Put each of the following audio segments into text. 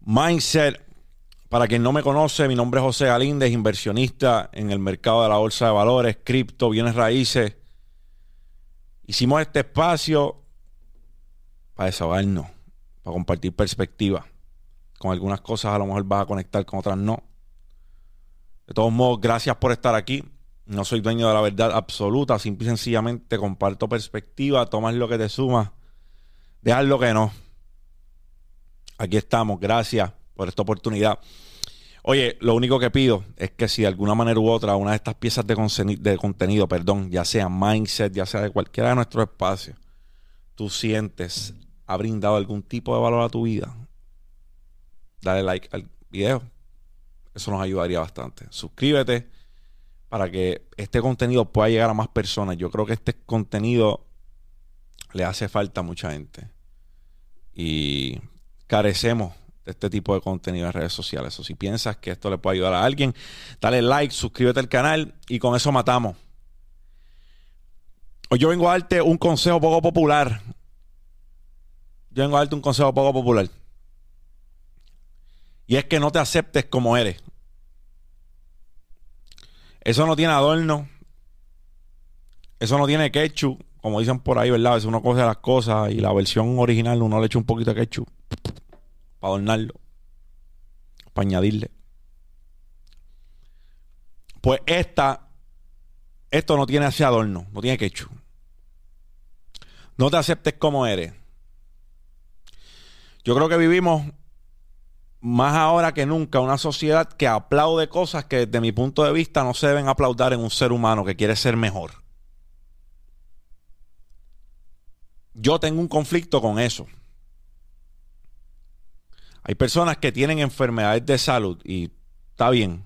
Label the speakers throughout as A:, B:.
A: Mindset. Para quien no me conoce, mi nombre es José Galíndez, inversionista en el mercado de la bolsa de valores, cripto, bienes raíces. Hicimos este espacio para desahogarnos, para compartir perspectiva. Con algunas cosas a lo mejor vas a conectar, con otras no. De todos modos, gracias por estar aquí. No soy dueño de la verdad absoluta, simple y sencillamente comparto perspectiva, tomas lo que te suma, dejas lo que no. Aquí estamos, gracias por esta oportunidad. Oye, lo único que pido es que si de alguna manera u otra una de estas piezas de, de contenido, perdón, ya sea mindset, ya sea de cualquiera de nuestros espacios, tú sientes ha brindado algún tipo de valor a tu vida, dale like al video. Eso nos ayudaría bastante. Suscríbete para que este contenido pueda llegar a más personas. Yo creo que este contenido le hace falta a mucha gente. Y carecemos de este tipo de contenido en redes sociales. O si piensas que esto le puede ayudar a alguien, dale like, suscríbete al canal y con eso matamos. Hoy yo vengo a darte un consejo poco popular. Yo vengo a darte un consejo poco popular. Y es que no te aceptes como eres. Eso no tiene adorno. Eso no tiene ketchup. Como dicen por ahí, ¿verdad? Es uno coge las cosas y la versión original uno le echa un poquito de ketchup. Para adornarlo. Para añadirle. Pues esta. Esto no tiene ese adorno. No tiene ketchup. No te aceptes como eres. Yo creo que vivimos más ahora que nunca, una sociedad que aplaude cosas que desde mi punto de vista no se deben aplaudar en un ser humano que quiere ser mejor. Yo tengo un conflicto con eso. Hay personas que tienen enfermedades de salud y está bien.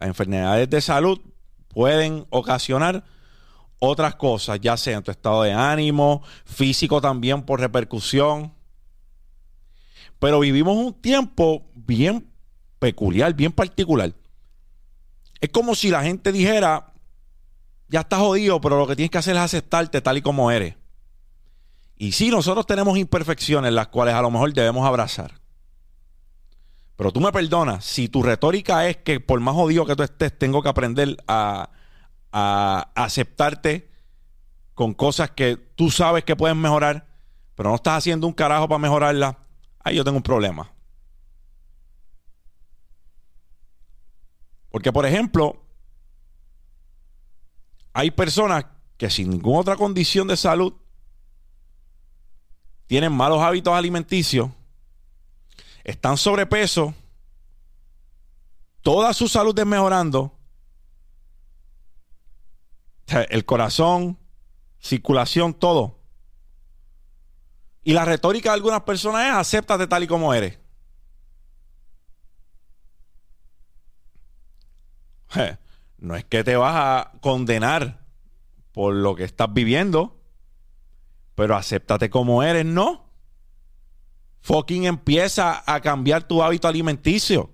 A: Enfermedades de salud pueden ocasionar otras cosas, ya sea en tu estado de ánimo, físico también por repercusión. Pero vivimos un tiempo bien peculiar, bien particular. Es como si la gente dijera, ya estás jodido, pero lo que tienes que hacer es aceptarte tal y como eres. Y sí, nosotros tenemos imperfecciones, las cuales a lo mejor debemos abrazar. Pero tú me perdonas, si tu retórica es que por más jodido que tú estés, tengo que aprender a, a aceptarte con cosas que tú sabes que pueden mejorar, pero no estás haciendo un carajo para mejorarlas, ahí yo tengo un problema. Porque, por ejemplo, hay personas que sin ninguna otra condición de salud tienen malos hábitos alimenticios, están sobrepeso, toda su salud desmejorando, el corazón, circulación, todo. Y la retórica de algunas personas es acéptate tal y como eres. No es que te vas a condenar por lo que estás viviendo, pero acéptate como eres, no. Fucking empieza a cambiar tu hábito alimenticio.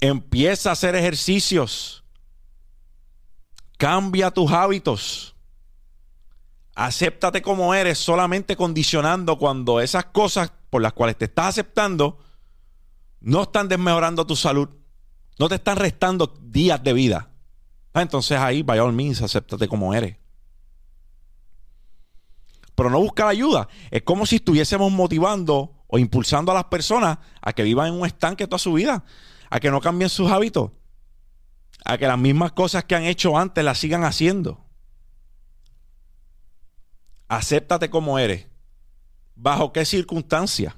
A: Empieza a hacer ejercicios. Cambia tus hábitos. Acéptate como eres, solamente condicionando cuando esas cosas por las cuales te estás aceptando no están desmejorando tu salud, no te están restando días de vida. Ah, entonces ahí, vaya all means, acéptate como eres. Pero no buscar ayuda. Es como si estuviésemos motivando o impulsando a las personas a que vivan en un estanque toda su vida, a que no cambien sus hábitos, a que las mismas cosas que han hecho antes las sigan haciendo. Acéptate como eres. ¿Bajo qué circunstancias?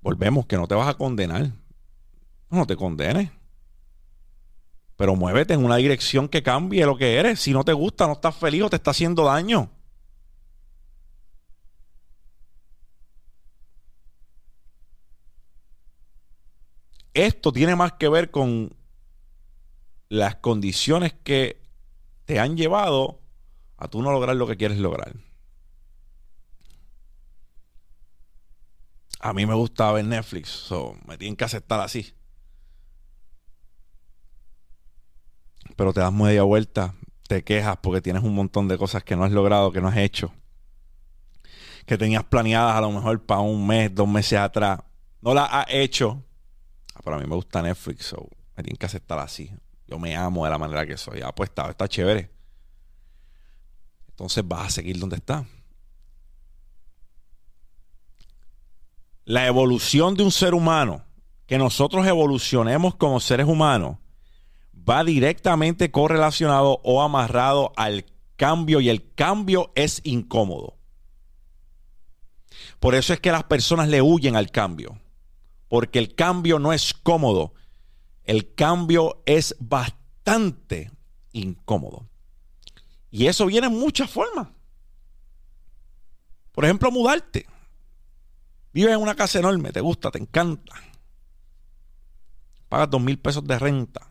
A: Volvemos, que no te vas a condenar. No te condenes. Pero muévete en una dirección que cambie lo que eres. Si no te gusta, no estás feliz o te está haciendo daño. Esto tiene más que ver con las condiciones que te han llevado a tú no lograr lo que quieres lograr. A mí me gusta ver Netflix, so me tienen que aceptar así. Pero te das media vuelta, te quejas porque tienes un montón de cosas que no has logrado, que no has hecho. que tenías planeadas a lo mejor para un mes, dos meses atrás, no las has hecho. Ah, pero a mí me gusta Netflix, so me tienen que aceptar así. Yo me amo de la manera que soy. Ah, pues está, está chévere. Entonces vas a seguir donde está. La evolución de un ser humano, que nosotros evolucionemos como seres humanos, va directamente correlacionado o amarrado al cambio y el cambio es incómodo. Por eso es que las personas le huyen al cambio, porque el cambio no es cómodo, el cambio es bastante incómodo. Y eso viene en muchas formas. Por ejemplo, mudarte. Vives en una casa enorme, te gusta, te encanta. Pagas dos mil pesos de renta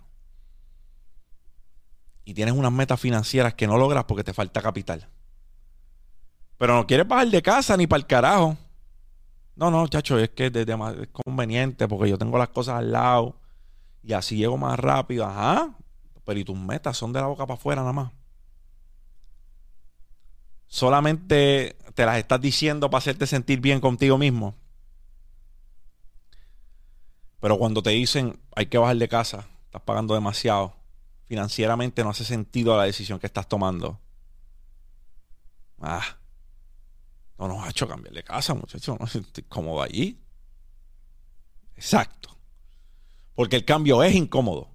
A: y tienes unas metas financieras que no logras porque te falta capital. Pero no quieres bajar de casa ni para el carajo. No, no, chacho, es que es, es conveniente porque yo tengo las cosas al lado y así llego más rápido. Ajá. Pero y tus metas son de la boca para afuera nada más. Solamente te las estás diciendo para hacerte sentir bien contigo mismo. Pero cuando te dicen hay que bajar de casa, estás pagando demasiado, financieramente no hace sentido la decisión que estás tomando. Ah, no nos ha hecho cambiar de casa, muchachos. No estoy cómodo allí. Exacto. Porque el cambio es incómodo.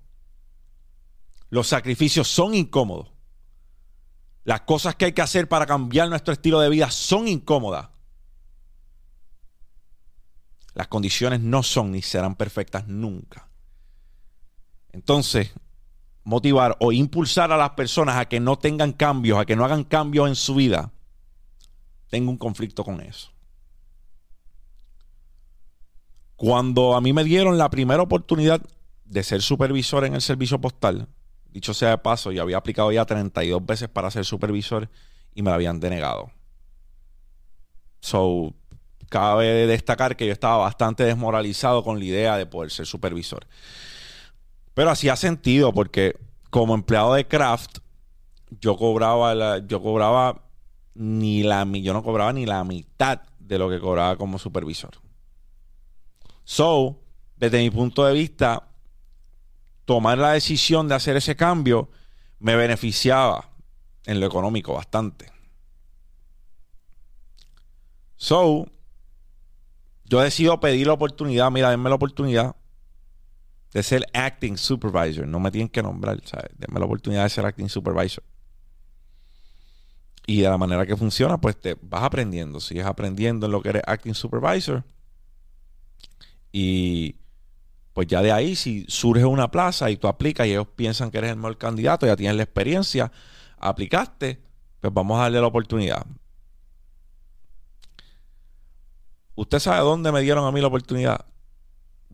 A: Los sacrificios son incómodos. Las cosas que hay que hacer para cambiar nuestro estilo de vida son incómodas. Las condiciones no son ni serán perfectas nunca. Entonces, motivar o impulsar a las personas a que no tengan cambios, a que no hagan cambios en su vida, tengo un conflicto con eso. Cuando a mí me dieron la primera oportunidad de ser supervisor en el servicio postal, dicho sea de paso, yo había aplicado ya 32 veces para ser supervisor y me la habían denegado. So, cabe destacar que yo estaba bastante desmoralizado con la idea de poder ser supervisor. Pero hacía sentido porque como empleado de craft, yo cobraba, yo cobraba ni la, yo no cobraba ni la mitad de lo que cobraba como supervisor. So, desde mi punto de vista, tomar la decisión de hacer ese cambio me beneficiaba en lo económico bastante. So, yo decido pedir la oportunidad, mira, denme la oportunidad de ser acting supervisor. No me tienen que nombrar, ¿sabes? Denme la oportunidad de ser acting supervisor. Y de la manera que funciona, pues te vas aprendiendo. Sigues aprendiendo en lo que eres acting supervisor. Y pues ya de ahí, si surge una plaza y tú aplicas y ellos piensan que eres el mejor candidato, ya tienes la experiencia, aplicaste, pues vamos a darle la oportunidad. ¿Usted sabe dónde me dieron a mí la oportunidad?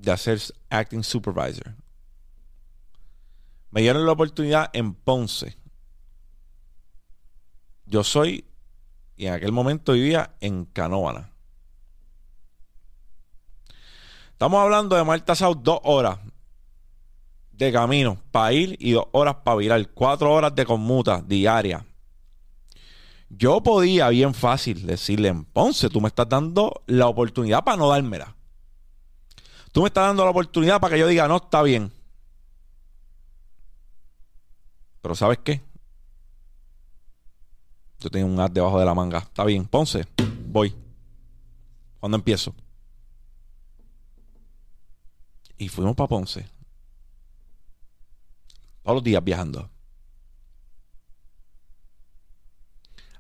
A: De hacer acting supervisor. Me dieron la oportunidad en Ponce. Yo soy, y en aquel momento vivía en Canóvana. Estamos hablando de Marta South dos horas de camino para ir y dos horas para virar. Cuatro horas de conmuta diaria. Yo podía bien fácil decirle en Ponce, tú me estás dando la oportunidad para no dármela. Tú me estás dando la oportunidad para que yo diga, no, está bien. Pero ¿sabes qué? Yo tengo un ad debajo de la manga. Está bien, Ponce, voy. ¿Cuándo empiezo? Y fuimos para Ponce. Todos los días viajando.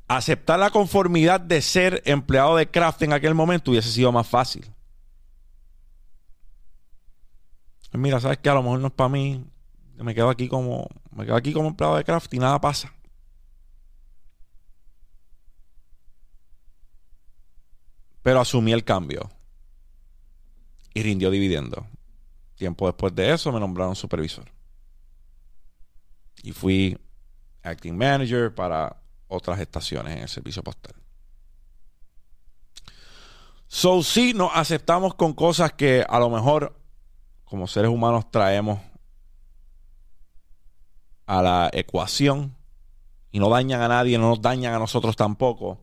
A: Aceptar la conformidad de ser empleado de craft en aquel momento hubiese sido más fácil. Pues mira, sabes que a lo mejor no es para mí. Me quedo aquí como me quedo aquí como empleado de craft y nada pasa. Pero asumí el cambio y rindió dividendo. Tiempo después de eso me nombraron supervisor. Y fui acting manager para otras estaciones en el servicio postal. So, sí, nos aceptamos con cosas que a lo mejor como seres humanos traemos a la ecuación y no dañan a nadie, no nos dañan a nosotros tampoco.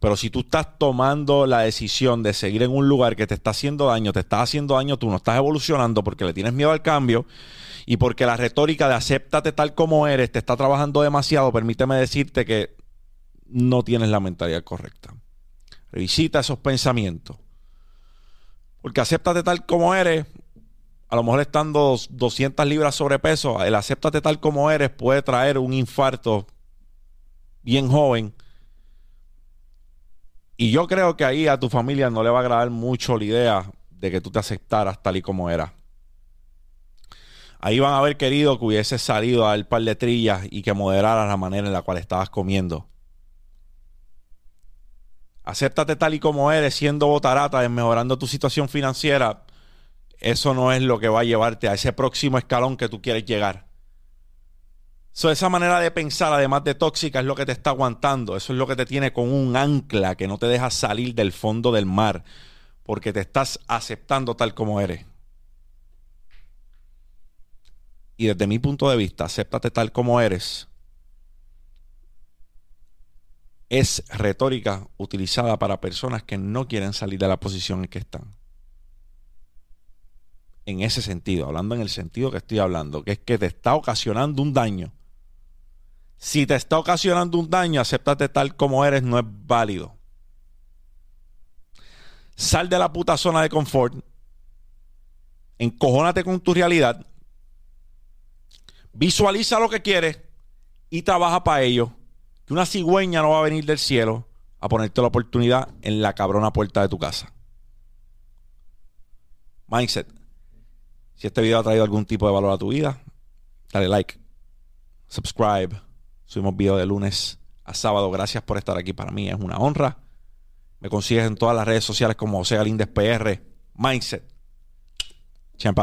A: Pero si tú estás tomando la decisión de seguir en un lugar que te está haciendo daño, te está haciendo daño, tú no estás evolucionando porque le tienes miedo al cambio y porque la retórica de acéptate tal como eres te está trabajando demasiado, permíteme decirte que no tienes la mentalidad correcta. Revisita esos pensamientos. Porque acéptate tal como eres, a lo mejor estando 200 libras sobrepeso, el acéptate tal como eres puede traer un infarto bien joven. Y yo creo que ahí a tu familia no le va a agradar mucho la idea de que tú te aceptaras tal y como eras. Ahí van a haber querido que hubieses salido a dar par de trillas y que moderaras la manera en la cual estabas comiendo. Acéptate tal y como eres, siendo botarata, mejorando tu situación financiera. Eso no es lo que va a llevarte a ese próximo escalón que tú quieres llegar. esa manera de pensar, además de tóxica, es lo que te está aguantando. Eso es lo que te tiene con un ancla que no te deja salir del fondo del mar. Porque te estás aceptando tal como eres. Y desde mi punto de vista, acéptate tal como eres es retórica utilizada para personas que no quieren salir de la posición en que están. En ese sentido, hablando en el sentido que estoy hablando, que es que te está ocasionando un daño. Si te está ocasionando un daño, acéptate tal como eres, no es válido. Sal de la puta zona de confort. Encojónate con tu realidad. Visualiza lo que quieres y trabaja para ello que una cigüeña no va a venir del cielo a ponerte la oportunidad en la cabrona puerta de tu casa. Mindset. Si este video ha traído algún tipo de valor a tu vida, dale like, subscribe. Subimos video de lunes a sábado. Gracias por estar aquí. Para mí es una honra. Me consigues en todas las redes sociales como José Galíndez PR. Mindset. Champ.